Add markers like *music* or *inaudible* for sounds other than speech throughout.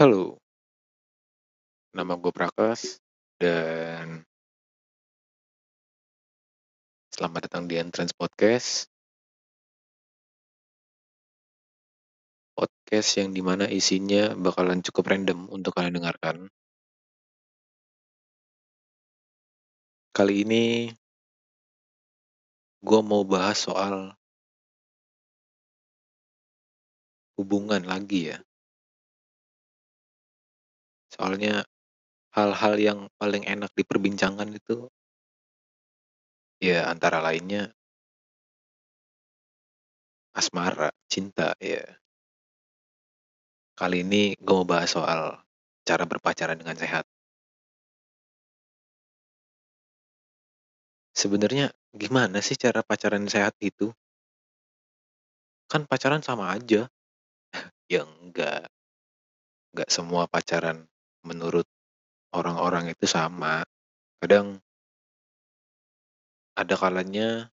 Halo. Nama gue Prakas, dan selamat datang di Entrance Podcast. Podcast yang di mana isinya bakalan cukup random untuk kalian dengarkan. Kali ini gue mau bahas soal hubungan lagi ya. Soalnya hal-hal yang paling enak diperbincangkan itu ya antara lainnya asmara, cinta ya. Kali ini gue mau bahas soal cara berpacaran dengan sehat. Sebenarnya gimana sih cara pacaran sehat itu? Kan pacaran sama aja. *laughs* ya enggak. Enggak semua pacaran menurut orang-orang itu sama. Kadang ada kalanya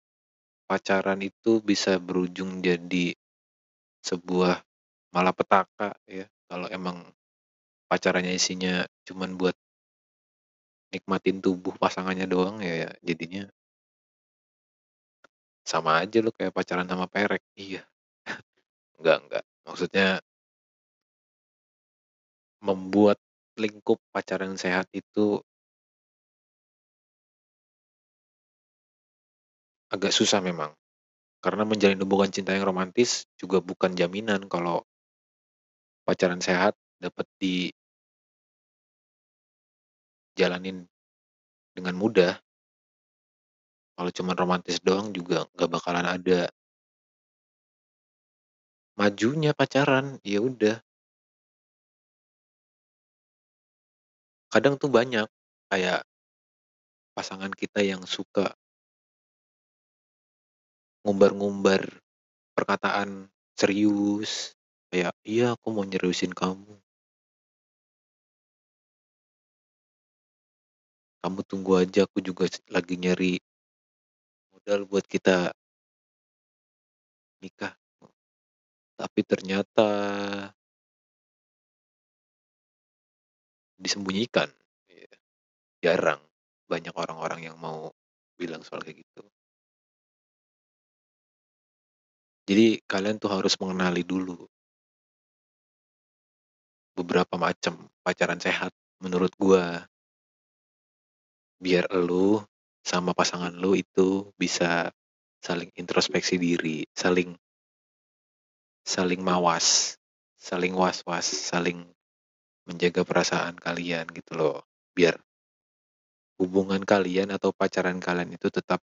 pacaran itu bisa berujung jadi sebuah malapetaka ya. Kalau emang pacarannya isinya cuman buat nikmatin tubuh pasangannya doang ya, ya jadinya sama aja lu kayak pacaran sama perek. Iya. *laughs* Enggak enggak maksudnya membuat lingkup pacaran sehat itu agak susah memang. Karena menjalin hubungan cinta yang romantis juga bukan jaminan kalau pacaran sehat dapat di jalanin dengan mudah. Kalau cuma romantis doang juga nggak bakalan ada majunya pacaran ya udah kadang tuh banyak kayak pasangan kita yang suka ngumbar-ngumbar perkataan serius kayak iya aku mau nyeriusin kamu. Kamu tunggu aja aku juga lagi nyari modal buat kita nikah. Tapi ternyata disembunyikan iya. jarang banyak orang-orang yang mau bilang soal kayak gitu Jadi kalian tuh harus mengenali dulu beberapa macam pacaran sehat menurut gua. Biar lu sama pasangan lu itu bisa saling introspeksi diri, saling saling mawas, saling was-was, saling menjaga perasaan kalian gitu loh. Biar hubungan kalian atau pacaran kalian itu tetap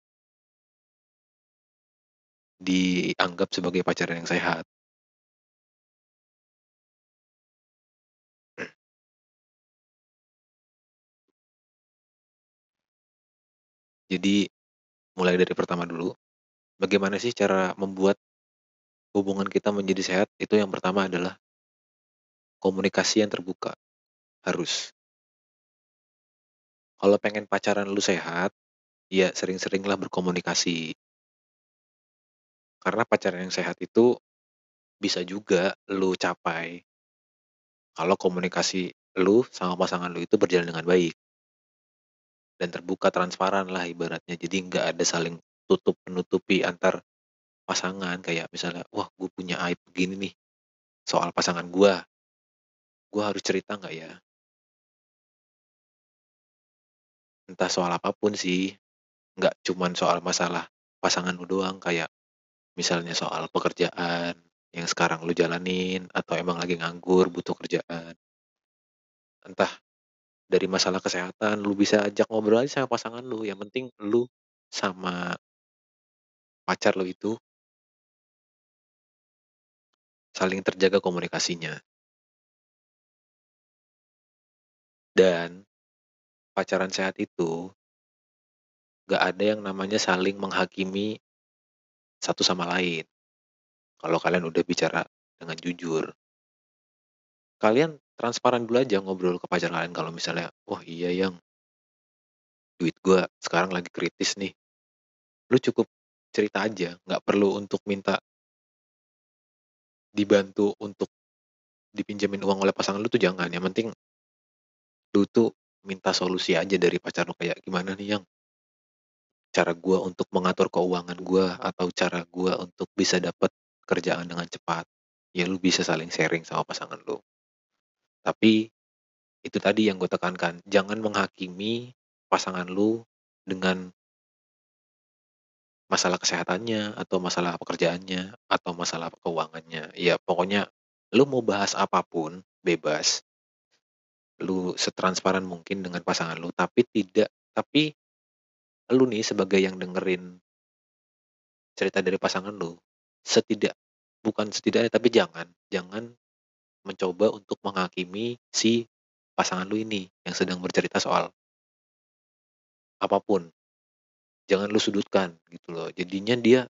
dianggap sebagai pacaran yang sehat. Jadi mulai dari pertama dulu, bagaimana sih cara membuat hubungan kita menjadi sehat? Itu yang pertama adalah komunikasi yang terbuka. Harus. Kalau pengen pacaran lu sehat, ya sering-seringlah berkomunikasi. Karena pacaran yang sehat itu bisa juga lu capai kalau komunikasi lu sama pasangan lu itu berjalan dengan baik dan terbuka transparan lah ibaratnya jadi nggak ada saling tutup menutupi antar pasangan kayak misalnya wah gue punya aib begini nih soal pasangan gue gue harus cerita nggak ya? Entah soal apa pun sih nggak cuman soal masalah pasangan lu doang kayak misalnya soal pekerjaan yang sekarang lu jalanin atau emang lagi nganggur butuh kerjaan. Entah dari masalah kesehatan lu bisa ajak ngobrol aja sama pasangan lu yang penting lu sama pacar lu itu saling terjaga komunikasinya dan pacaran sehat itu gak ada yang namanya saling menghakimi satu sama lain. Kalau kalian udah bicara dengan jujur. Kalian transparan dulu aja ngobrol ke pacar kalian kalau misalnya oh, iya yang. Duit gue sekarang lagi kritis nih. Lu cukup cerita aja nggak perlu untuk minta dibantu untuk dipinjemin uang oleh pasangan lu tuh jangan, yang penting lu tuh minta solusi aja dari pacar lu kayak, "Gimana nih Yang, cara gua untuk mengatur keuangan gua atau cara gua untuk bisa dapat kerjaan dengan cepat." Ya lu bisa saling sharing sama pasangan lu. Tapi, itu tadi yang gue tekankan, jangan menghakimi pasangan lu dengan masalah kesehatannya, atau masalah pekerjaannya, atau masalah keuangannya. Ya pokoknya lu mau bahas apa pun, bebas. Lu setransparan mungkin dengan pasangan lu, tapi tidak tapi lu nih sebagai yang dengerin cerita dari pasangan lu, setidak bukan setidaknya tapi jangan jangan mencoba untuk menghakimi si pasangan lu ini yang sedang bercerita soal apa pun. Jangan lu sudutkan gitu loh. Jadinya dia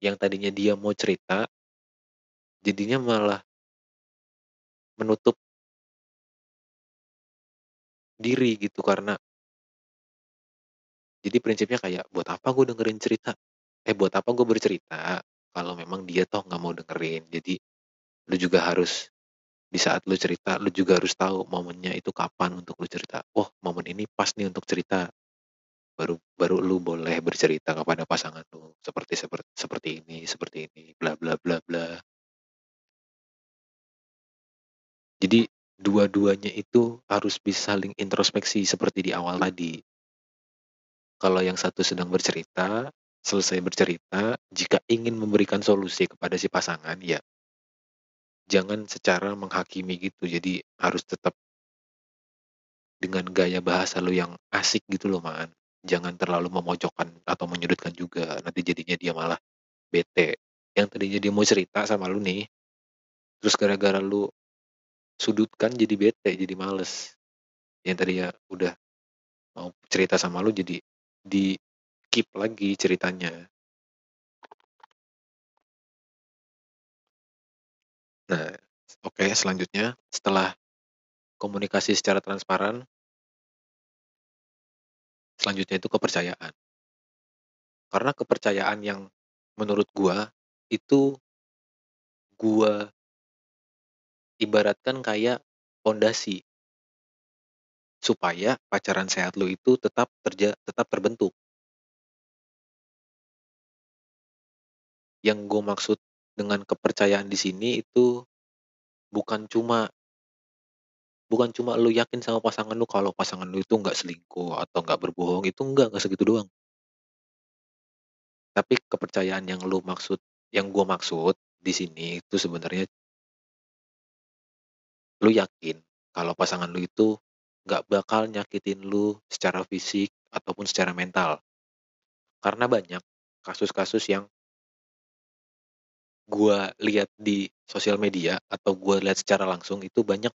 yang tadinya dia mau cerita jadinya malah menutup diri gitu karena jadi prinsipnya kayak, buat apa gue dengerin cerita eh buat apa gue bercerita kalau memang dia toh nggak mau dengerin. Jadi lu juga harus di saat lu cerita, lu juga harus tahu momennya itu kapan untuk lu cerita. Oh, momen ini pas nih untuk cerita. Baru baru lu boleh bercerita kepada pasangan lu seperti seperti seperti ini, seperti ini, bla bla bla bla. Jadi dua-duanya itu harus bisa saling introspeksi seperti di awal tadi. Kalau yang satu sedang bercerita, selesai bercerita, jika ingin memberikan solusi kepada si pasangan, ya jangan secara menghakimi gitu. Jadi harus tetap dengan gaya bahasa lu yang asik gitu loh, Man. Jangan terlalu memojokkan atau menyudutkan juga. Nanti jadinya dia malah bete. Yang tadinya dia mau cerita sama lu nih, terus gara-gara lu sudutkan jadi bete, jadi males. Yang tadinya udah mau cerita sama lu jadi di keep lagi ceritanya. Nah, oke selanjutnya setelah komunikasi secara transparan selanjutnya itu kepercayaan. Karena kepercayaan yang menurut gua itu gua ibaratkan kayak pondasi supaya pacaran sehat lu itu tetap terja tetap terbentuk. Yang gue maksud dengan kepercayaan di sini itu bukan cuma bukan cuma lu yakin sama pasangan lu kalau pasangan lu itu nggak selingkuh atau nggak berbohong itu enggak, nggak segitu doang. Tapi kepercayaan yang lu maksud yang gue maksud di sini itu sebenarnya lu yakin kalau pasangan lu itu nggak bakal nyakitin lu secara fisik ataupun secara mental. Karena banyak kasus-kasus yang gua lihat di sosial media atau gua lihat secara langsung itu banyak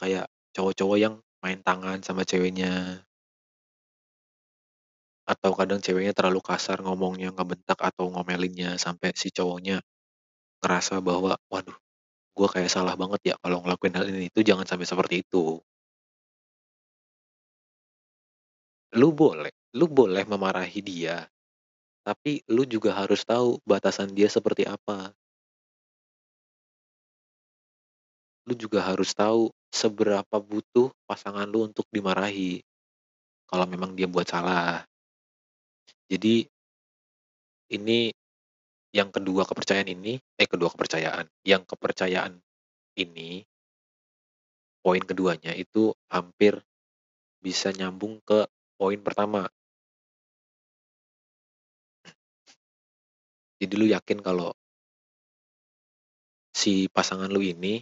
kayak cowok-cowok yang main tangan sama ceweknya. Atau kadang ceweknya terlalu kasar ngomongnya, ngebentak atau ngomelinnya sampai si cowoknya ngerasa bahwa, "Waduh, gua kayak salah banget ya kalau ngelakuin hal ini." Itu jangan sampai seperti itu. Lu boleh lu boleh memarahi dia, tapi lu juga harus tahu batasan dia seperti apa. Lu juga harus tahu seberapa butuh pasangan lu untuk dimarahi, kalau memang dia buat salah. Jadi ini yang kedua kepercayaan ini eh, kedua kepercayaan, yang kepercayaan ini poin keduanya itu hampir bisa nyambung ke poin pertama. Jadi lu yakin kalau si pasangan lu ini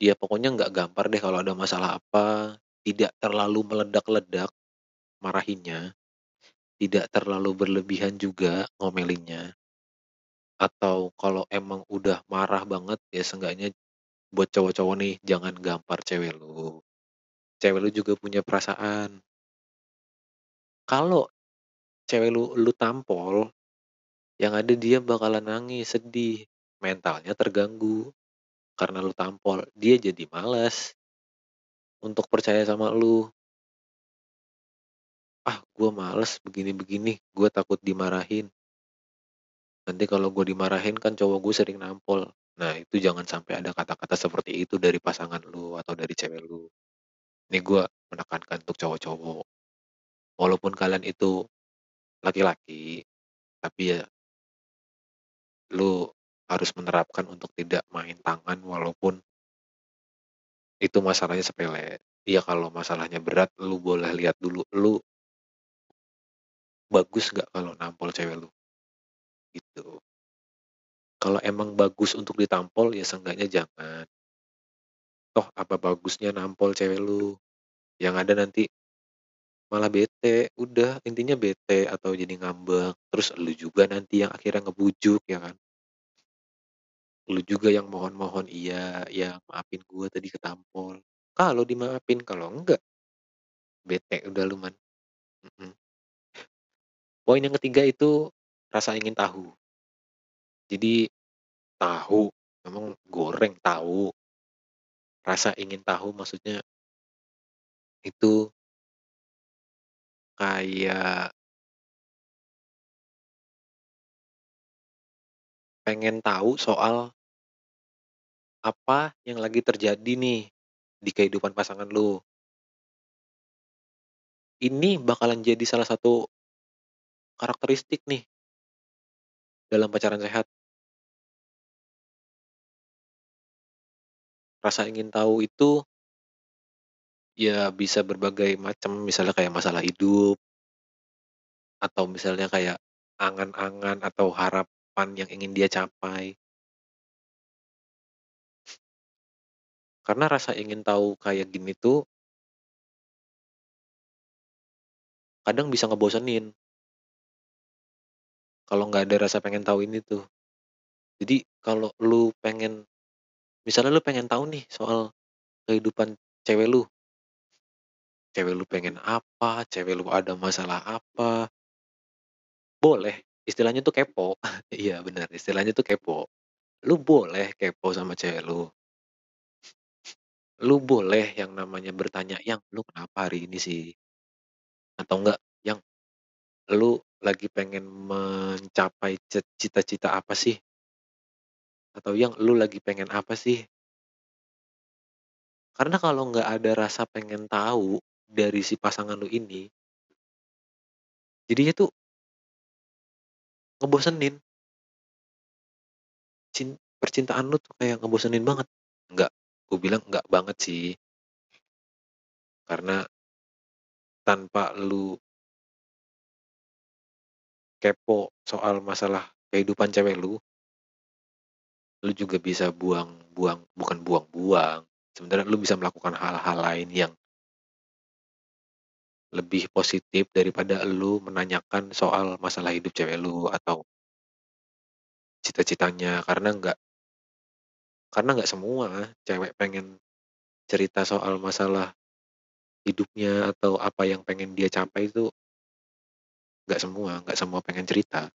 dia pokoknya nggak gampar deh kalau ada masalah apa, tidak terlalu meledak-ledak marahinnya, tidak terlalu berlebihan juga ngomelinnya. Atau kalau emang udah marah banget, ya seenggaknya buat cowok-cowok nih, jangan gampar cewek lu. Cewek lu juga punya perasaan. Kalau cewek lu lu tampol, yang ada dia bakalan nangis, sedih, mentalnya terganggu karena lu tampol. Dia jadi malas untuk percaya sama lu. "Ah, gue males begini-begini, gue takut dimarahin." Nanti kalau gue dimarahin kan cowok gue sering nampol. Nah, itu jangan sampai ada kata-kata seperti itu dari pasangan lu atau dari cewek lu. Ini gua menekankan untuk cowok-cowok. Walaupun kalian itu laki-laki, tapi ya lu harus menerapkan untuk tidak main tangan walaupun itu masalahnya sepele. Iya kalau masalahnya berat, lu boleh lihat dulu, lu bagus nggak kalau nampol cewek lu? Gitu. Kalau emang bagus untuk ditampol, ya seenggaknya jangan. Toh apa bagusnya nampol cewek lu? Yang ada nanti malah bete, udah intinya bete atau jadi ngambek, terus lu juga nanti yang akhirnya ngebujuk ya kan? Lu juga yang mohon-mohon, "Iya iya maafin gue tadi ketampol." Kalau dimaafin, kalau enggak bete udah lu man. Mhm. Poin yang ketiga itu rasa ingin tahu. Jadi tahu, emang goreng tahu. Rasa ingin tahu maksudnya itu kayak pengen tahu soal apa yang lagi terjadi nih di kehidupan pasangan lu. Ini bakalan jadi salah satu karakteristik nih dalam pacaran sehat. Rasa ingin tahu itu ya bisa berbagai macam, misalnya kayak masalah hidup atau misalnya kayak angan-angan atau harapan yang ingin dia capai. Karena rasa ingin tahu kayak gini tuh kadang bisa ngebosenin. Kalau nggak ada rasa pengen tahu ini tuh. Jadi kalau lu pengen misalnya lu pengen tahu nih soal kehidupan cewek lu. Cewek lu pengen apa, cewek lu ada masalah apa. Boleh, istilahnya tuh kepo. *laughs* Iya bener, istilahnya tuh kepo. Lu boleh kepo sama cewek lu. Lu boleh yang namanya bertanya, "Yang, lu kenapa hari ini sih?" Atau enggak, "Yang, lu lagi pengen mencapai cita-cita apa sih?" Atau, "Yang, lu lagi pengen apa sih?" Karena kalau nggak ada rasa pengen tahu dari si pasangan lu ini jadinya tuh ngebosenin. Cin percintaan lu tuh kayak ngebosenin banget. Enggak, gue bilang enggak banget sih. Karena tanpa lu kepo soal masalah kehidupan cewek lu lu juga bisa buang-buang bukan buang-buang, sebenarnya lu bisa melakukan hal-hal lain yang lebih positif daripada lu menanyakan soal masalah hidup cewek lu atau cita-citanya, karena enggak karena nggak semua cewek pengen cerita soal masalah hidupnya atau apa yang pengen dia capai itu nggak semua nggak semua pengen cerita.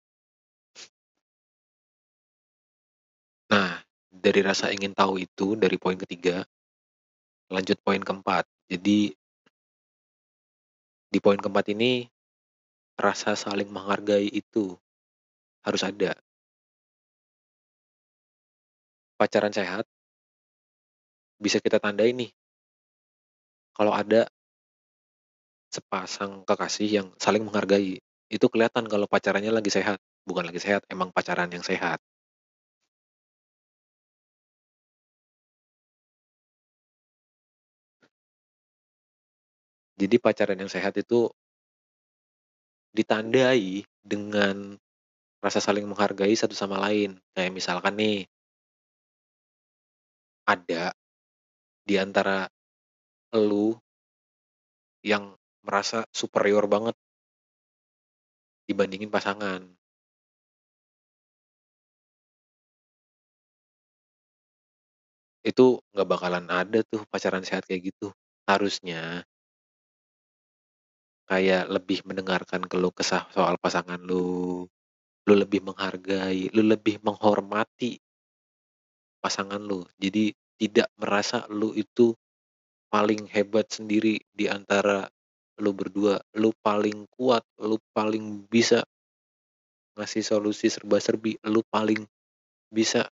Nah, dari rasa ingin tahu itu, dari poin ketiga lanjut poin keempat. Jadi di poin keempat ini, rasa saling menghargai itu harus ada. Pacaran sehat bisa kita tandai nih kalau ada sepasang kekasih yang saling menghargai. Itu kelihatan kalau pacarannya lagi sehat, bukan lagi sehat, emang pacaran yang sehat. Jadi pacaran yang sehat itu ditandai dengan rasa saling menghargai satu sama lain. Kayak misalkan nih ada di antara elu yang merasa superior banget dibandingin pasangan. Itu nggak bakalan ada tuh pacaran sehat kayak gitu. Harusnya kayak lebih mendengarkan keluh kesah soal pasangan lu, lu lebih menghargai, lu lebih menghormati pasangan lu. Jadi tidak merasa lu itu paling hebat sendiri di antara lu berdua, lu paling kuat, lu paling bisa ngasih solusi serba-serbi, lu paling bisa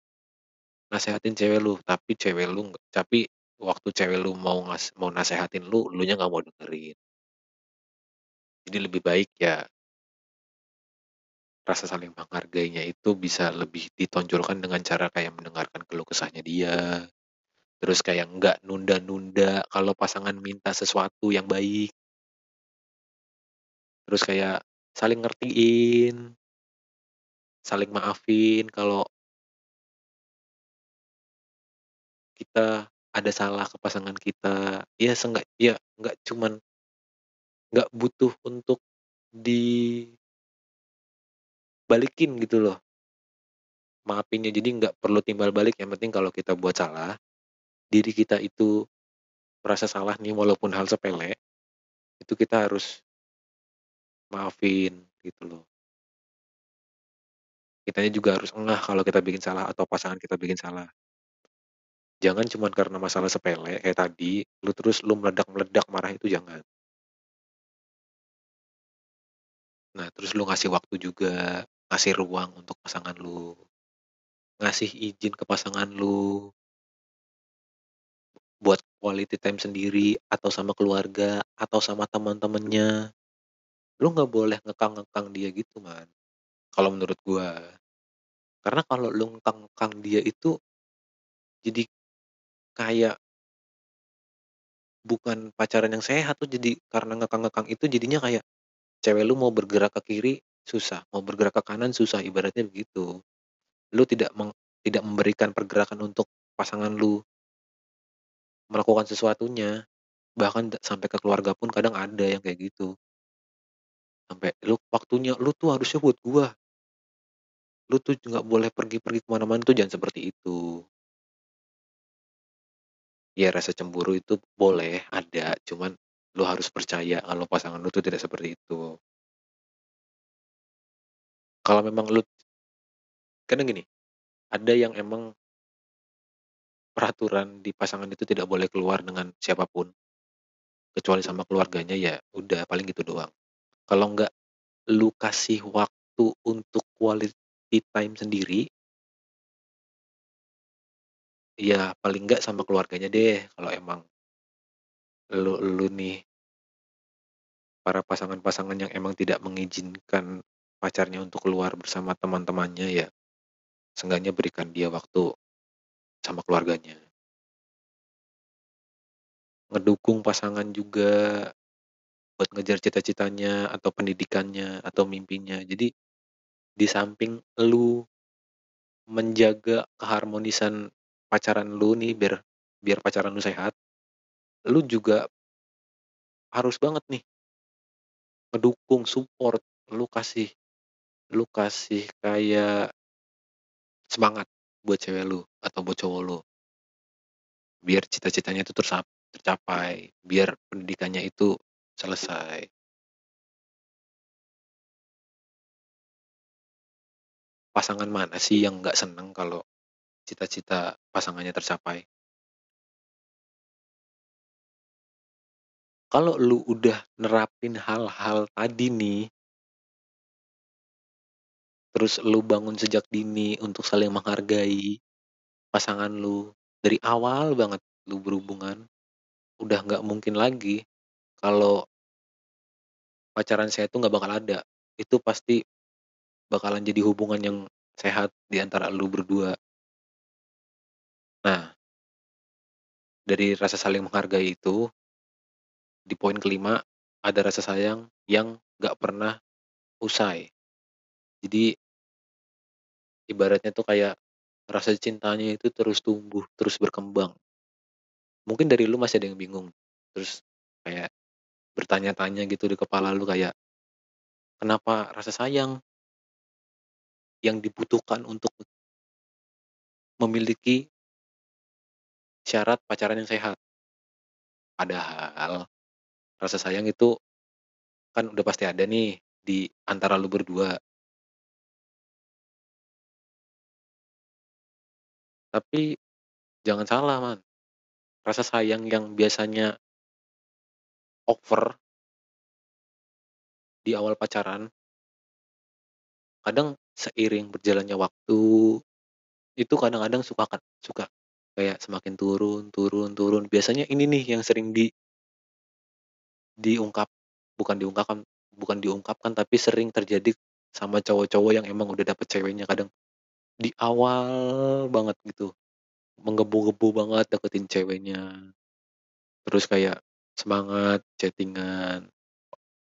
nasehatin cewek lu, tapi cewek lu nggak tapi waktu cewek lu mau ngas mau nasehatin lu, elunya nggak mau dengerin. Jadi lebih baik ya rasa saling menghargainya itu bisa lebih ditonjolkan dengan cara kayak mendengarkan keluh kesahnya dia, terus kayak nggak nunda-nunda kalau pasangan minta sesuatu yang baik. Terus kayak saling ngertiin. Saling maafin kalau kita ada salah ke pasangan kita, ya seenggak ya nggak cuman nggak butuh untuk di balikin gitu loh. Maafinnya, jadi nggak perlu timbal balik, yang penting kalau kita buat salah, diri kita itu merasa salah nih walaupun hal sepele, itu kita harus maafin, gitu loh. Kitanya juga harus ngeh kalau kita bikin salah atau pasangan kita bikin salah. Jangan cuman karena masalah sepele kayak tadi, lu terus lu meledak-meledak marah itu jangan. Nah, terus lu ngasih waktu juga, ngasih ruang untuk pasangan lu. Ngasih izin ke pasangan lu. Buat quality time sendiri, atau sama keluarga, atau sama teman-temannya. Lu nggak boleh ngekang-ngekang dia gitu, Man, kalau menurut gua. Karena kalau lu ngekang-ngekang dia itu jadi kayak bukan pacaran yang sehat tuh, jadi karena ngekang-ngekang itu jadinya kayak cewek lu mau bergerak ke kiri susah, mau bergerak ke kanan susah, ibaratnya begitu. Lu tidak meng tidak memberikan pergerakan untuk pasangan lu melakukan sesuatunya, bahkan sampai ke keluarga pun kadang ada yang kayak gitu. Sampai, "Lu waktunya lu tuh harusnya buat gua." Lu tuh nggak boleh pergi-pergi ke mana-mana tuh jangan seperti itu. Ya rasa cemburu itu boleh, ada, cuman lu harus percaya kalau pasangan lu tuh tidak seperti itu. Kalau memang lu kadang gini, ada yang emang peraturan di pasangan itu tidak boleh keluar dengan siapa pun. Kecuali sama keluarganya, ya udah paling gitu doang. Kalau nggak lu kasih waktu untuk quality time sendiri ya paling nggak sama keluarganya deh kalau emang elu-elu nih para pasangan-pasangan yang emang tidak mengizinkan pacarnya untuk keluar bersama teman-temannya, ya seenggaknya berikan dia waktu sama keluarganya. Ngedukung pasangan juga buat ngejar cita-citanya atau pendidikannya atau mimpinya. Jadi di samping elu menjaga keharmonisan pacaran lu nih biar biar pacaran lu sehat, lu juga harus banget nih ngedukung, support, lu kasih lu kasih kayak semangat buat cewek lu atau buat cowok lu. Biar cita-citanya itu tercapai, biar pendidikannya itu selesai. Pasangan mana sih yang nggak seneng kalau cita-cita pasangannya tercapai? Kalau lu udah nerapin hal-hal tadi nih terus lu bangun sejak dini untuk saling menghargai pasangan lu, dari awal banget lu berhubungan, udah nggak mungkin lagi kalau pacaran sehat tuh nggak bakal ada. Itu pasti bakalan jadi hubungan yang sehat di antara lu berdua. Nah dari rasa saling menghargai itu di poin kelima, ada rasa sayang yang nggak pernah usai. Jadi ibaratnya tuh kayak rasa cintanya itu terus tumbuh, terus berkembang. Mungkin dari lu masih ada yang bingung, terus kayak bertanya-tanya gitu di kepala lu kayak, kenapa rasa sayang yang dibutuhkan untuk memiliki syarat pacaran yang sehat? Padahal rasa sayang itu kan udah pasti ada nih di antara lu berdua. Tapi jangan salah, Man. Rasa sayang yang biasanya over di awal pacaran kadang seiring berjalannya waktu, Itu kadang-kadang suka kan suka kayak semakin turun turun turun, biasanya ini nih yang sering di diungkap bukan diungkapkan bukan diungkapkan, tapi sering terjadi sama cowok-cowok yang emang udah dapet ceweknya kadang di awal banget gitu, menggebu-gebu banget deketin ceweknya. Terus kayak semangat chatting-an,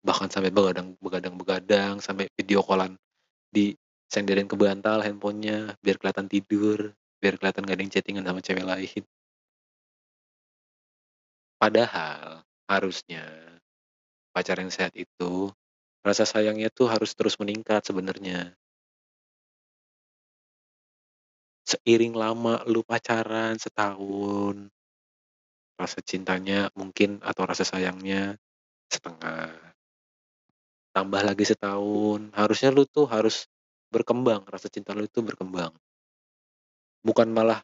bahkan sampai begadang begadang-begadang, sampai video call-an, disenderin ke bantal handphonenya biar kelihatan tidur, biar kelihatan gak ada yang chatting-an sama cewek lain. Padahal harusnya pacar yang sehat itu rasa sayangnya tuh harus terus meningkat sebenarnya. Seiring lama lu pacaran setahun, rasa cintanya mungkin atau rasa sayangnya setengah. Tambah lagi setahun, harusnya lu tuh harus berkembang, rasa cinta lu itu berkembang. Bukan malah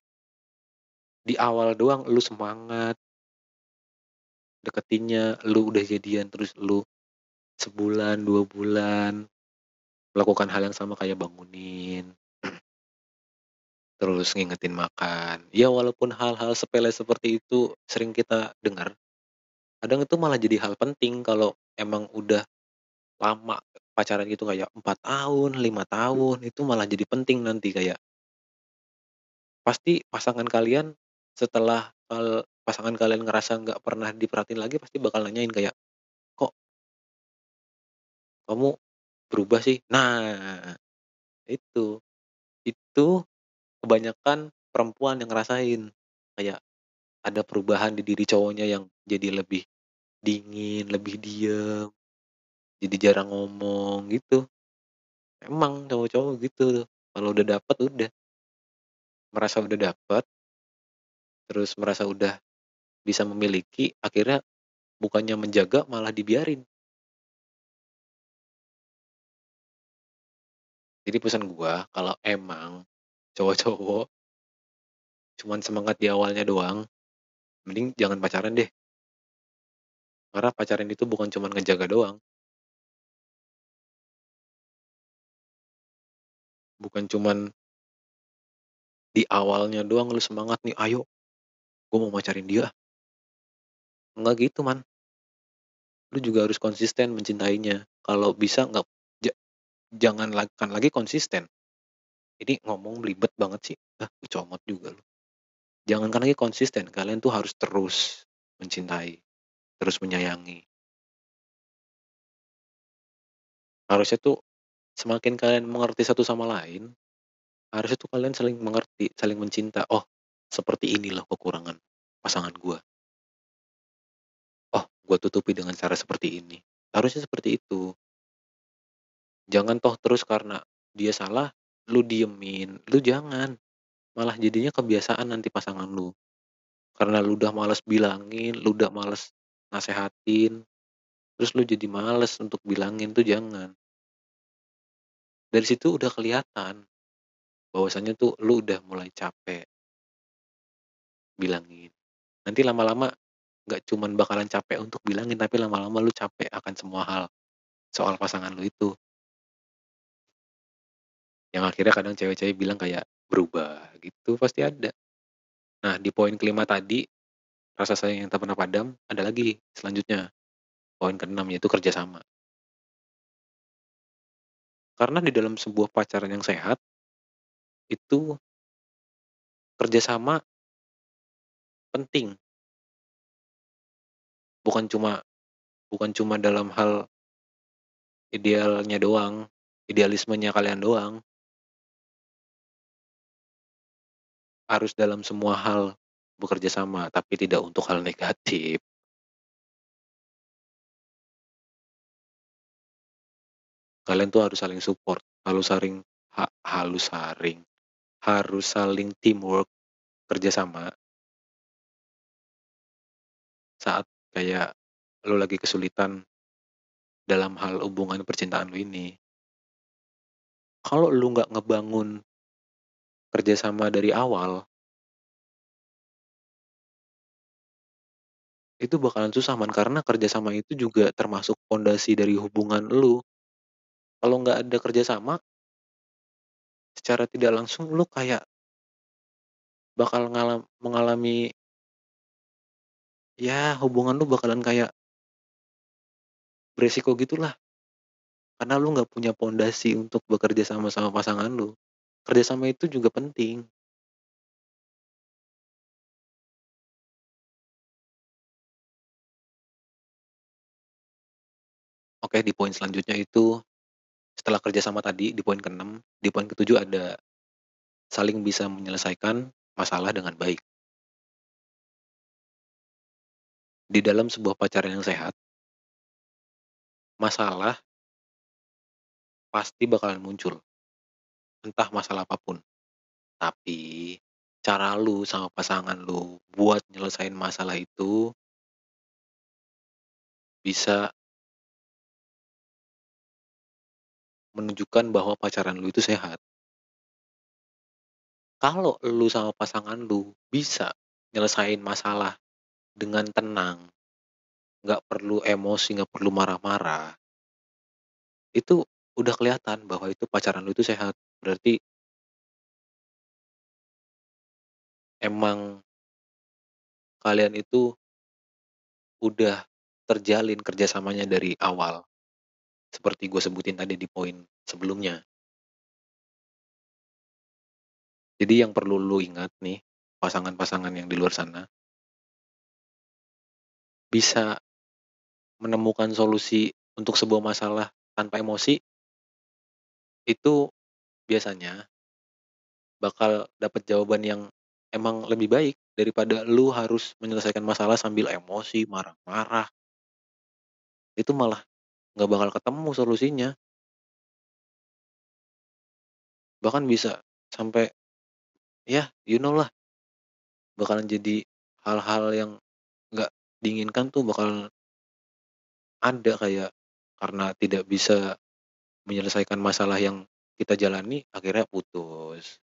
di awal doang lu semangat deketinnya, lu udah jadian terus lu sebulan, 2 bulan melakukan hal yang sama kayak bangunin, terus ngingetin makan. Ya walaupun hal-hal sepele seperti itu sering kita dengar, kadang itu malah jadi hal penting kalau emang udah lama pacaran gitu kayak 4 tahun, 5 tahun, itu malah jadi penting nanti kayak pasti pasangan kalian setelah pasangan kalian ngerasa nggak pernah diperhatiin lagi pasti bakal nanyain kayak, "Kok" "kamu berubah sih?" Nah, itu. Itu kebanyakan perempuan yang ngerasain, kayak ada perubahan di diri cowoknya yang jadi lebih dingin, lebih diem, jadi jarang ngomong, gitu. Emang cowok-cowok gitu kalau udah dapet, udah. Merasa udah dapet terus merasa udah bisa memiliki, akhirnya bukannya menjaga malah dibiarin. Jadi pesan gua, kalau emang cowok-cowok cuman semangat di awalnya doang, mending jangan pacaran deh. Karena pacaran itu bukan cuman ngejaga doang. Bukan cuman di awalnya doang lu semangat nih, "Ayo, gua mau pacarin dia ah." Enggak gitu, Man. Lu juga harus konsisten mencintainya. Kalau bisa nggak ja jangan lag kan lagi konsisten. Ini ngomong belibet banget sih, ah, comot juga lu. Jangankan lagi konsisten, kalian tuh harus terus mencintai, terus menyayangi. Harusnya tuh semakin kalian mengerti satu sama lain, harusnya tuh kalian saling mengerti, saling mencinta, "Oh, seperti ini loh kekurangan pasangan gua." "Oh, gua tutupi dengan cara seperti ini." Harusnya seperti itu. Jangan toh terus karena dia salah, lu diemin, lu jangan. Malah jadinya kebiasaan nanti pasangan lu. Karena lu udah males bilangin, lu udah males nasehatin, terus lu jadi males untuk bilangin tuh jangan. Dari situ udah kelihatan bahwasanya tuh lu udah mulai capek. Bilangin. Nanti lama-lama nggak cuman bakalan capek untuk bilangin, tapi lama-lama lu capek akan semua hal soal pasangan lu itu. Yang akhirnya kadang cewek-cewek bilang kayak berubah gitu, pasti ada. Nah, di poin kelima tadi, rasa sayang yang tak pernah padam, ada lagi selanjutnya. Poin keenam yaitu kerjasama. Karena di dalam sebuah pacaran yang sehat, itu kerjasama penting. Bukan cuma bukan cuma dalam hal idealnya doang, idealismenya kalian doang. Harus dalam semua hal bekerja sama, tapi tidak untuk hal negatif. Kalian tuh harus saling support, harus saling ha halus saring harus saling teamwork, kerjasama. Saat kayak lu lagi kesulitan dalam hal hubungan percintaan lu ini. Kalau lu nggak ngebangun kerjasama dari awal itu bakalan susah, Man, karena kerjasama itu juga termasuk pondasi dari hubungan lu. Kalau nggak ada kerjasama secara tidak langsung lu kayak bakal ngalam mengalami ya hubungan lu bakalan kayak beresiko gitulah. Karena lu nggak punya pondasi untuk bekerja sama sama pasangan lu. Kerja sama itu juga penting. Oke, di poin selanjutnya itu, setelah kerja sama tadi di poin ke-6, di poin ke-7 ada saling bisa menyelesaikan masalah dengan baik. Di dalam sebuah pacaran yang sehat masalah pasti bakalan muncul. Entah masalah apa pun. Tapi, cara lu sama pasangan lu buat nyelesain masalah itu bisa menunjukkan bahwa pacaran lu itu sehat. Kalau lu sama pasangan lu bisa nyelesain masalah dengan tenang, nggak perlu emosi, nggak perlu marah-marah itu udah kelihatan bahwa itu pacaran lu itu sehat. Berarti emang kalian itu udah terjalin kerjasamanya dari awal. Seperti gue sebutin tadi di poin sebelumnya. Jadi yang perlu lu ingat nih, pasangan-pasangan yang di luar sana bisa menemukan solusi untuk sebuah masalah tanpa emosi itu biasanya bakal dapat jawaban yang emang lebih baik daripada lu harus menyelesaikan masalah sambil emosi, marah-marah. Itu malah nggak bakal ketemu solusinya. Bahkan bisa sampai ya you know lah bakalan jadi hal-hal yang nggak diinginkan tuh bakal ada kayak karena tidak bisa menyelesaikan masalah yang kita jalani akhirnya putus.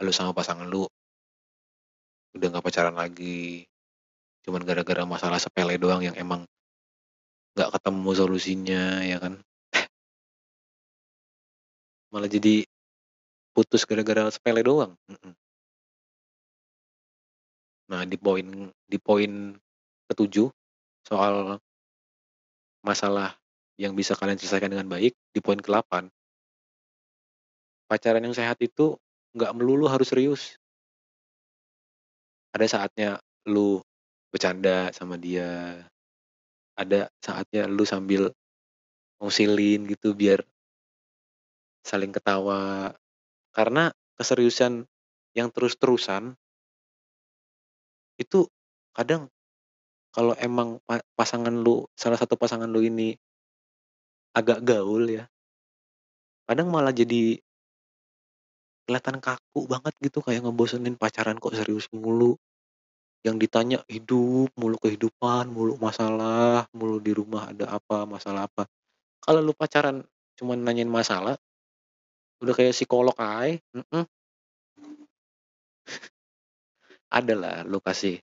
Lu sama pasangan lu udah nggak pacaran lagi. Cuman gara-gara masalah sepele doang yang emang nggak ketemu solusinya ya kan. *laughs* Malah jadi putus gara-gara sepele doang. Nah, di poin di poin ke-7 soal masalah yang bisa kalian selesaikan dengan baik, di poin ke-8 pacaran yang sehat itu nggak melulu harus serius. Ada saatnya lu bercanda sama dia. Ada saatnya lu sambil ngusilin gitu biar saling ketawa. Karena keseriusan yang terus-terusan itu kadang kalau emang pa pasangan lu salah satu pasangan lu ini agak gaul ya kadang malah jadi kelihatan kaku banget gitu kayak ngebosenin pacaran kok serius mulu. Yang ditanya hidup mulu, kehidupan mulu, masalah mulu, di rumah ada apa, masalah apa. Kalau lu pacaran cuman nanyain masalah udah kayak psikolog ae, mhm. Ada lah lu kasih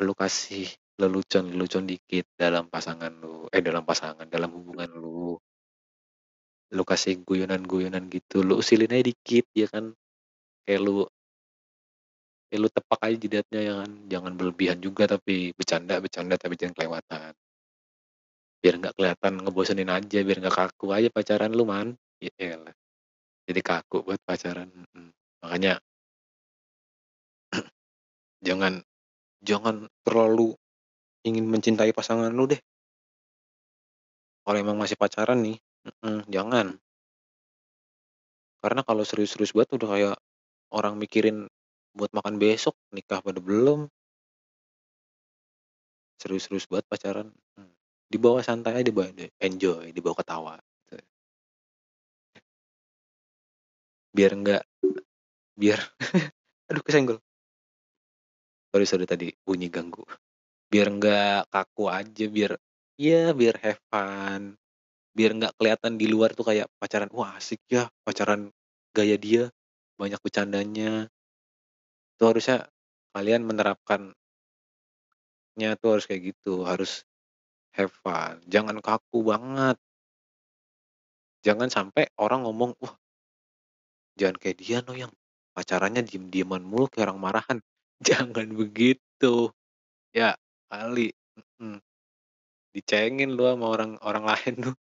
lu kasih lelucon-lelucon dikit dalam pasangan lu eh, dalam pasangan, dalam hubungan lu. Lu kasih guyonan-guyonan gitu, lu usilin aja dikit ya kan. Kayak lu kayak lu tepak aja jidatnya ya kan, jangan berlebihan juga tapi bercanda-bercanda tapi jangan kelewatan. Biar nggak kelihatan ngebosenin aja, biar nggak kaku aja pacaran lu, Man. Ya jadi kaku buat pacaran. Makanya *clears throat* jangan jangan terlalu ingin mencintai pasangan lu deh. Kalau emang masih pacaran nih, mhm, jangan. Karena kalau serius-serius banget udah kayak orang mikirin buat makan besok, nikah pada belum. Serius-serius banget pacaran, mhm. Dibawa santai aja, dibawa enjoy, dibawa ketawa, gitu. Biar nggak biar *laughs* aduh kesenggol. Sorry sorry tadi bunyi ganggu. Biar nggak kaku aja, biar ya biar have fun, biar nggak kelihatan di luar tuh kayak pacaran, "Wah asik ya pacaran gaya dia, banyak bercandanya." Itu harusnya kalian menerapkan nya tuh harus kayak gitu, harus have fun, jangan kaku banget. Jangan sampai orang ngomong, "Wah" "jangan kayak dia no yang pacarannya diem-dieman mulu kayak orang marahan." *laughs* Jangan begitu. Ya, kali, mhm. Dicengin lu sama orang orang lain tuh.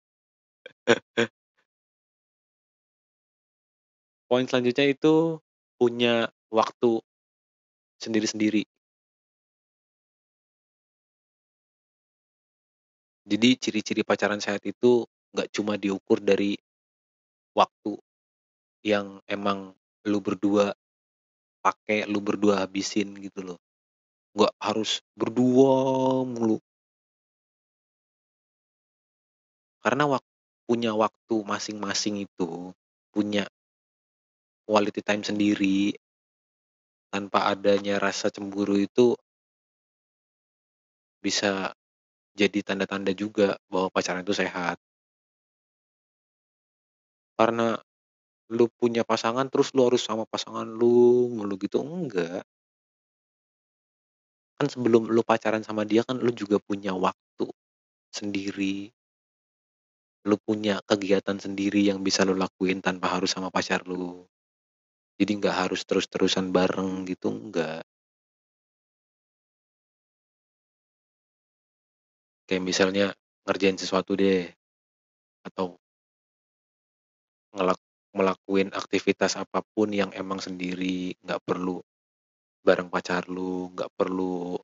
Poin selanjutnya itu punya waktu sendiri-sendiri. Jadi ciri-ciri pacaran sehat itu nggak cuma diukur dari waktu yang emang lu berdua pakai, lu berdua habisin gitu loh. Nggak harus berdua mulu. Karena wak punya waktu masing-masing itu, punya quality time sendiri tanpa adanya rasa cemburu itu bisa jadi tanda-tanda juga bahwa pacaran itu sehat. Karena lu punya pasangan terus lu harus sama pasangan lu mulu gitu, enggak. Kan sebelum lu pacaran sama dia kan lu juga punya waktu sendiri. Lu punya kegiatan sendiri yang bisa lu lakuin tanpa harus sama pacar lu. Jadi nggak harus terus-terusan bareng gitu, enggak. Kayak misalnya ngerjain sesuatu deh, atau ngelak ngelakuin aktivitas apa pun yang emang sendiri, nggak perlu bareng pacar lu, nggak perlu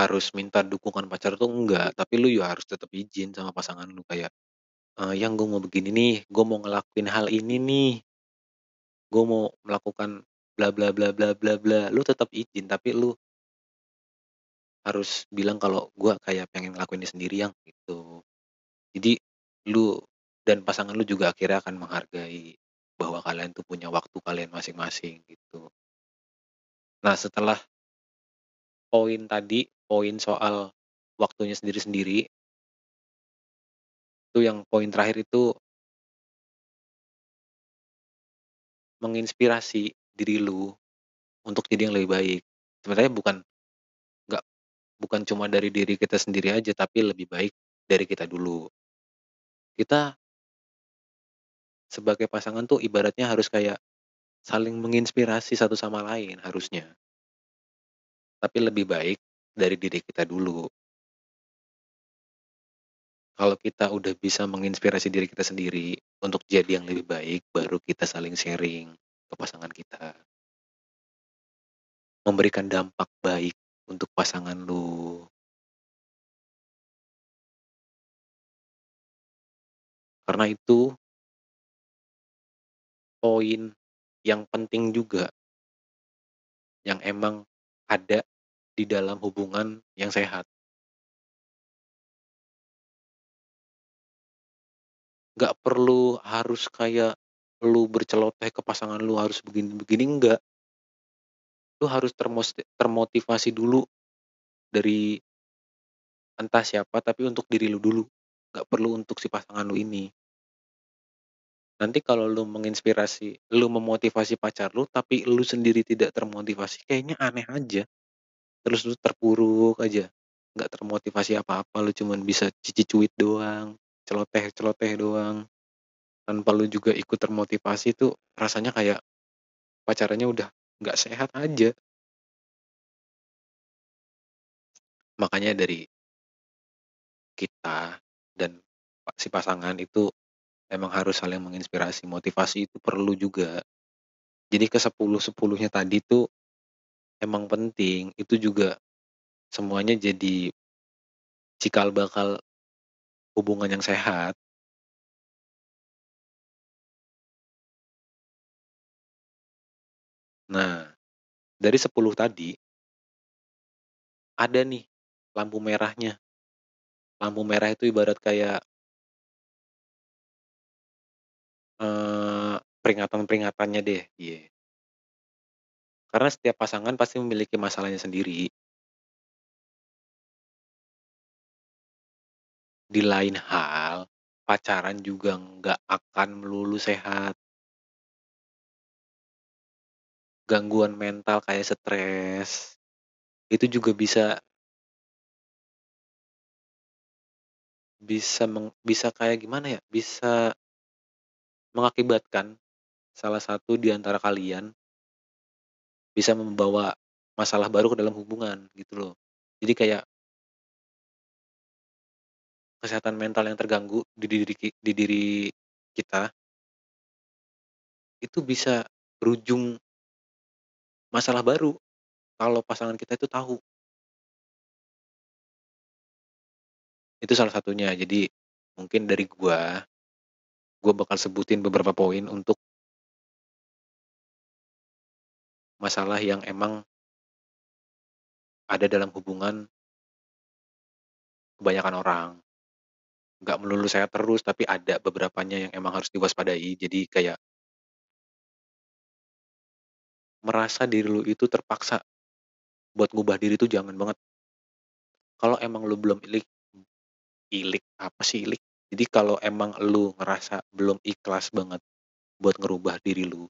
harus minta dukungan pacar tuh enggak, tapi lu ya harus tetap izin sama pasangan lu kayak, eee, "Yang gue mau begini nih, gue mau ngelakuin hal ini nih." "Gue mau melakukan bla bla bla bla bla bla." Lu tetap izin, tapi lu harus bilang kalau, "Gua kayak pengen ngelakuin sendiri Yang," gitu. Jadi lu dan pasangan lu juga akhirnya akan menghargai bahwa kalian tuh punya waktu kalian masing-masing gitu. Nah setelah poin tadi, poin soal waktunya sendiri-sendiri itu yang poin terakhir itu menginspirasi diri lu untuk jadi yang lebih baik. Sebenarnya bukan nggak bukan cuma dari diri kita sendiri aja, tapi lebih baik dari kita dulu. Kita sebagai pasangan tuh ibaratnya harus kayak saling menginspirasi satu sama lain harusnya. Tapi lebih baik dari diri kita dulu. Kalau kita udah bisa menginspirasi diri kita sendiri untuk jadi yang lebih baik, baru kita saling sharing ke pasangan kita. Memberikan dampak baik untuk pasangan lu. Karena itu poin yang penting juga. Yang emang ada di dalam hubungan yang sehat. Nggak perlu harus kayak lu berceloteh ke pasangan lu harus begini-begini, enggak. Lu harus termotivasi dulu dari entah siapa, tapi untuk diri lu dulu, nggak perlu untuk si pasangan lu ini. Nanti kalau lu menginspirasi, lu memotivasi pacar lu, tapi lu sendiri tidak termotivasi, kayaknya aneh aja. Terus lu terpuruk aja, nggak termotivasi apa-apa, lu cuman bisa cici-cuit doang, celoteh-celoteh doang. Tanpa lu juga ikut termotivasi tuh rasanya kayak pacarannya udah nggak sehat aja. Makanya dari kita dan si pasangan itu emang harus saling menginspirasi, motivasi itu perlu juga. Jadi ke sepuluh-sepuluhnya tadi tuh emang penting, itu juga semuanya jadi cikal bakal hubungan yang sehat. Nah, dari 10 tadi ada nih lampu merahnya. Lampu merah itu ibarat kayak eee, peringatan-peringatannya deh, iya. Karena setiap pasangan pasti memiliki masalahnya sendiri. Di lain hal, pacaran juga nggak akan melulu sehat. Gangguan mental kayak stres, itu juga bisa bisa meng bisa kayak gimana ya, bisa mengakibatkan salah satu di antara kalian bisa membawa masalah baru ke dalam hubungan, gitu loh. Jadi kayak kesehatan mental yang terganggu di diri di diri kita itu bisa berujung masalah baru, kalau pasangan kita itu tahu. Itu salah satunya. Jadi, mungkin dari gua, gua bakal sebutin beberapa poin untuk masalah yang emang ada dalam hubungan kebanyakan orang. Nggak melulu sehat terus, tapi ada beberapanya yang emang harus diwaspadai. Jadi kayak merasa diri lu itu terpaksa buat ngubah diri itu jangan banget. Kalau emang lu belum ilik ilik, apa sih ilik? Jadi kalau emang lu ngerasa belum ikhlas banget buat ngerubah diri lu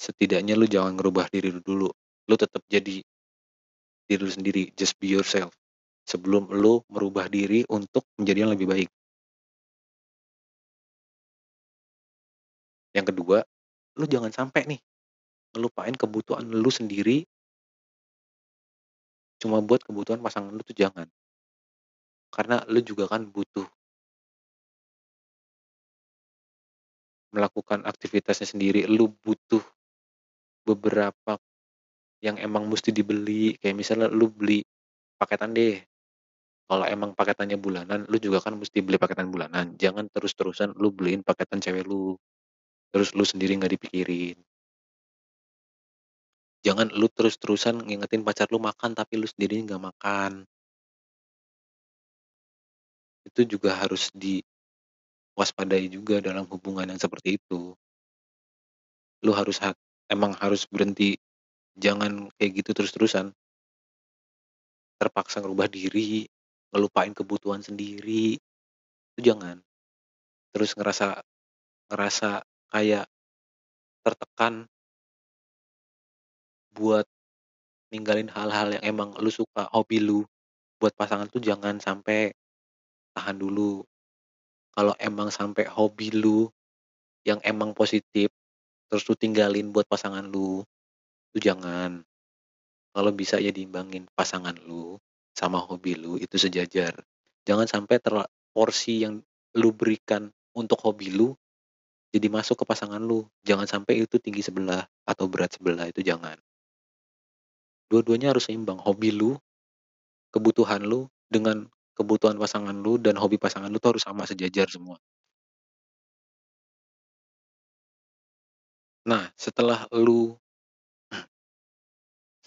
setidaknya lu jangan ngerubah diri lu dulu. Lu tetap jadi diri lu sendiri, just be yourself. Sebelum lu merubah diri untuk menjadi yang lebih baik. Yang kedua, lu jangan sampai nih, ngelupain kebutuhan lu sendiri cuma buat kebutuhan pasangan lu tuh jangan. Karena lu juga kan butuh melakukan aktivitasnya sendiri, lu butuh beberapa yang emang musti dibeli, kayak misalnya lu beli paketan deh, kalau emang paketannya bulanan, lu juga kan musti beli paketan bulanan, jangan terus-terusan lu beliin paketan cewek lu, terus lu sendiri nggak dipikirin. Jangan lu terus-terusan ngingetin pacar lu makan, tapi lu sendiri nggak makan. Itu juga harus diwaspadai juga dalam hubungan yang seperti itu. Lu harus emang harus berhenti, jangan kayak gitu terus-terusan. Terpaksa ngerubah diri, ngelupain kebutuhan sendiri, itu jangan. Terus ngerasa ngerasa kayak tertekan buat ninggalin hal-hal yang emang lu suka, hobi lu, buat pasangan tuh jangan sampai. Tahan dulu. Kalau emang sampai hobi lu yang emang positif, terus lu tinggalin buat pasangan lu, itu jangan. Kalau bisa ya diimbangin, pasangan lu sama hobi lu itu sejajar. Jangan sampai terla porsi yang lu berikan untuk hobi lu, jadi masuk ke pasangan lu. Jangan sampai itu tinggi sebelah atau berat sebelah, itu jangan. Dua-duanya harus seimbang, hobi lu, kebutuhan lu, dengan kebutuhan pasangan lu dan hobi pasangan lu tuh harus sama, sejajar semua. Nah, setelah lu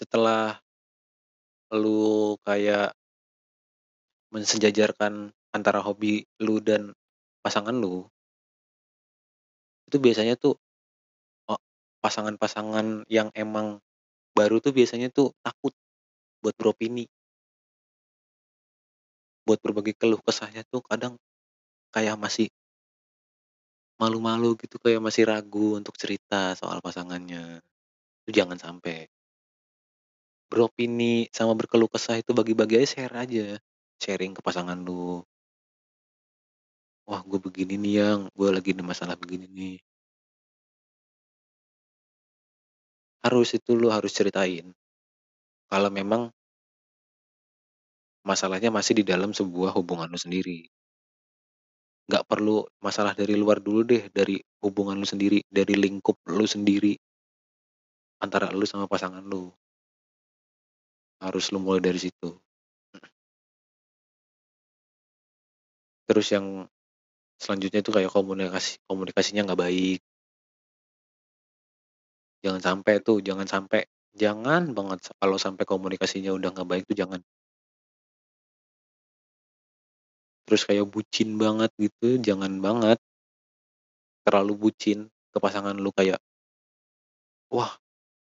setelah lu kayak mensejajarkan antara hobi lu dan pasangan lu itu biasanya tuh, pasangan-pasangan yang emang baru tuh biasanya tuh takut buat beropini. Buat berbagi keluh kesahnya tuh kadang kayak masih malu-malu gitu, kayak masih ragu untuk cerita soal pasangannya. Itu jangan sampai. Beropini sama berkeluh kesah itu bagi-bagi aja, share aja, sharing ke pasangan lu. "Wah, gue begini nih, Yang, gue lagi ada masalah begini nih." Harus, itu lu harus ceritain. Kalau memang masalahnya masih di dalam sebuah hubungan lu sendiri. Nggak perlu masalah dari luar dulu deh, dari hubungan lu sendiri, dari lingkup lu sendiri. Antara lu sama pasangan lu. Harus lu mulai dari situ. Terus yang selanjutnya itu kayak komunikasi komunikasinya nggak baik. Jangan sampai tuh, jangan sampai jangan banget kalau sampai komunikasinya udah nggak baik tuh jangan. Terus kayak bucin banget gitu, jangan banget. Terlalu bucin ke pasangan lu kayak "Wah,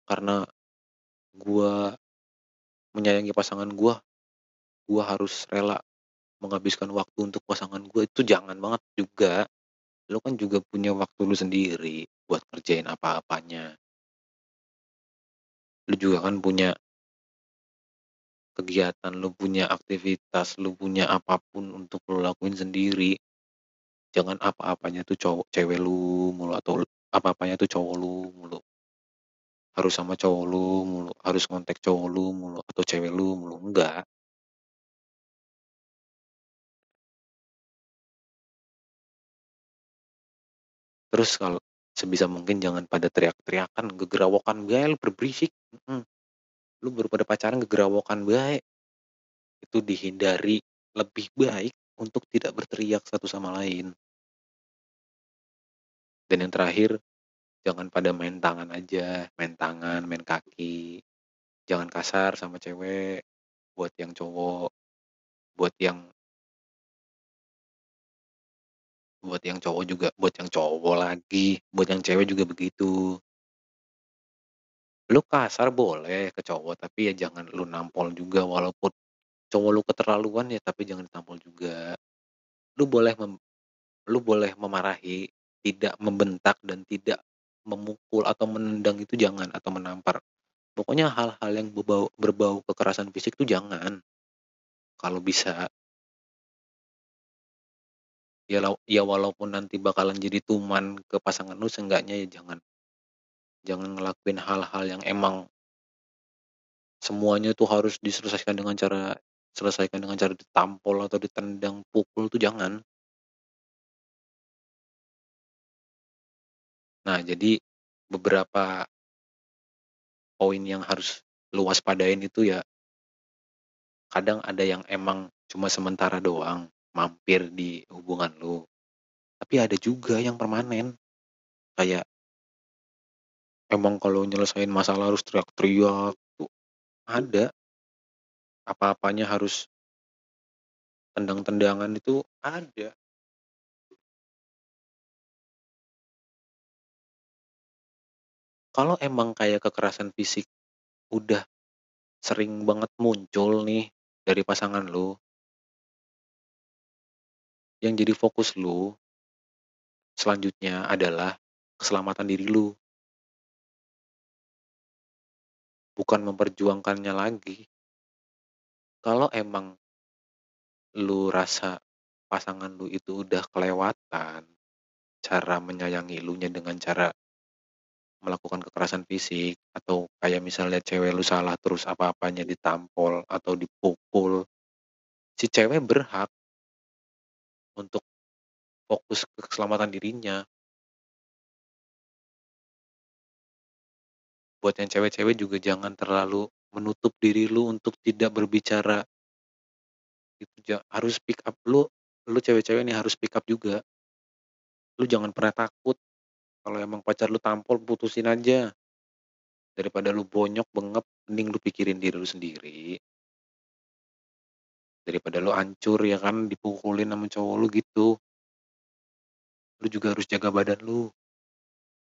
karena gua menyayangi pasangan gua, gua harus rela menghabiskan waktu untuk pasangan gua." Itu jangan banget juga. Lu kan juga punya waktu lu sendiri buat ngerjain apa-apanya. Lu juga kan punya kegiatan, lu punya aktivitas, lu punya apa pun untuk lu lakuin sendiri. Jangan apa-apanya tuh cowok cewek lu mulu atau apa-apanya tuh cowok lu mulu. Harus sama cowok lu mulu, harus ngontek cowok lu mulu atau cewek lu mulu, enggak. Terus kalau sebisa mungkin jangan pada teriak-teriakan, gegerawokan bae lu berberisik, mhm. Lu baru pada pacaran gegerawokan bae. Itu dihindari, lebih baik untuk tidak berteriak satu sama lain. Dan yang terakhir, jangan pada main tangan aja, main tangan, main kaki. Jangan kasar sama cewek, buat yang cowok. Buat yang buat yang cowok juga buat yang cowok lagi, buat yang cewek juga begitu. Lu kasar boleh ke cowok, tapi ya jangan lu nampol juga walaupun cowok lu keterlaluan ya tapi jangan ditampol juga. Lu boleh mem lu boleh memarahi, tidak membentak dan tidak memukul atau menendang itu jangan atau menampar. Pokoknya hal-hal yang berbau berbau kekerasan fisik tuh jangan. Kalau bisa. Ya ya walaupun nanti bakalan jadi tuman ke pasangan lu, seenggaknya ya jangan jangan ngelakuin hal-hal yang emang semuanya tuh harus diselesaikan dengan cara selesaikan dengan cara ditampol atau ditendang, pukul tuh jangan. Nah, jadi beberapa poin yang harus lu waspadain itu ya kadang ada yang emang cuma sementara doang mampir di hubungan lu. Tapi ada juga yang permanen. Kayak emang kalau nyelesain masalah harus teriak-teriak tuh ada. Apa-apanya harus tendang-tendangan itu ada. Kalau emang kayak kekerasan fisik udah sering banget muncul nih dari pasangan lu yang jadi fokus lu selanjutnya adalah keselamatan diri lu. Bukan memperjuangkannya lagi. Kalau emang lu rasa pasangan lu itu udah kelewatan cara menyayangi elunya dengan cara melakukan kekerasan fisik atau kayak misalnya cewek lu salah terus apa-apanya ditampol atau dipukul, si cewek berhak untuk fokus ke keselamatan dirinya. Buat yang cewek-cewek juga jangan terlalu menutup diri lu untuk tidak berbicara. Itu harus speak up, lu lu cewek-cewek nih harus speak up juga. Lu jangan pernah takut, kalau emang pacar lu tampol putusin aja. Daripada lu bonyok, bengep, mending lu pikirin diri lu sendiri. Daripada lu hancur ya kan, dipukulin sama cowok lu gitu. Lu juga harus jaga badan lu.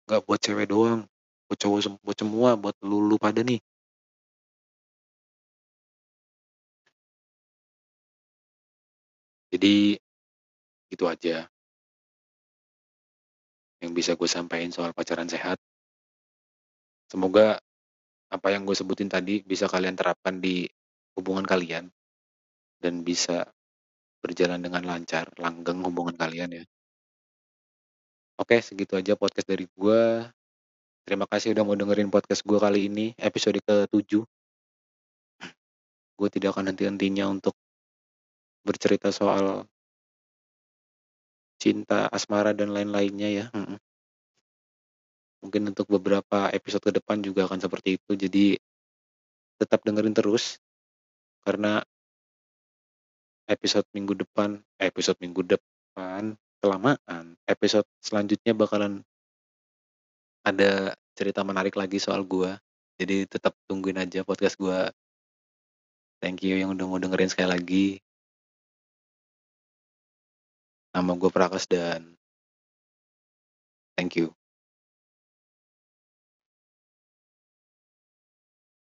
Nggak buat cewek doang, buat cowok buat semua, buat lu-lu pada nih. Jadi, itu aja. Yang bisa gue sampaiin soal pacaran sehat. Semoga apa yang gue sebutin tadi bisa kalian terapkan di hubungan kalian. Dan bisa berjalan dengan lancar, langgeng hubungan kalian ya. Oke, segitu aja podcast dari gua. Terima kasih udah mau dengerin podcast gua kali ini, episode ke-7. Gue tidak akan henti-hentinya untuk bercerita soal cinta, asmara, dan lain-lainnya ya. Mungkin untuk beberapa episode ke depan juga akan seperti itu, jadi tetap dengerin terus, karena episode minggu depan eh, episode minggu depan kelamaan, episode selanjutnya bakalan ada cerita menarik lagi soal gua. Jadi tetap tungguin aja podcast gua. Thank you yang udah mau dengerin sekali lagi. Nama gue Prakas dan thank you.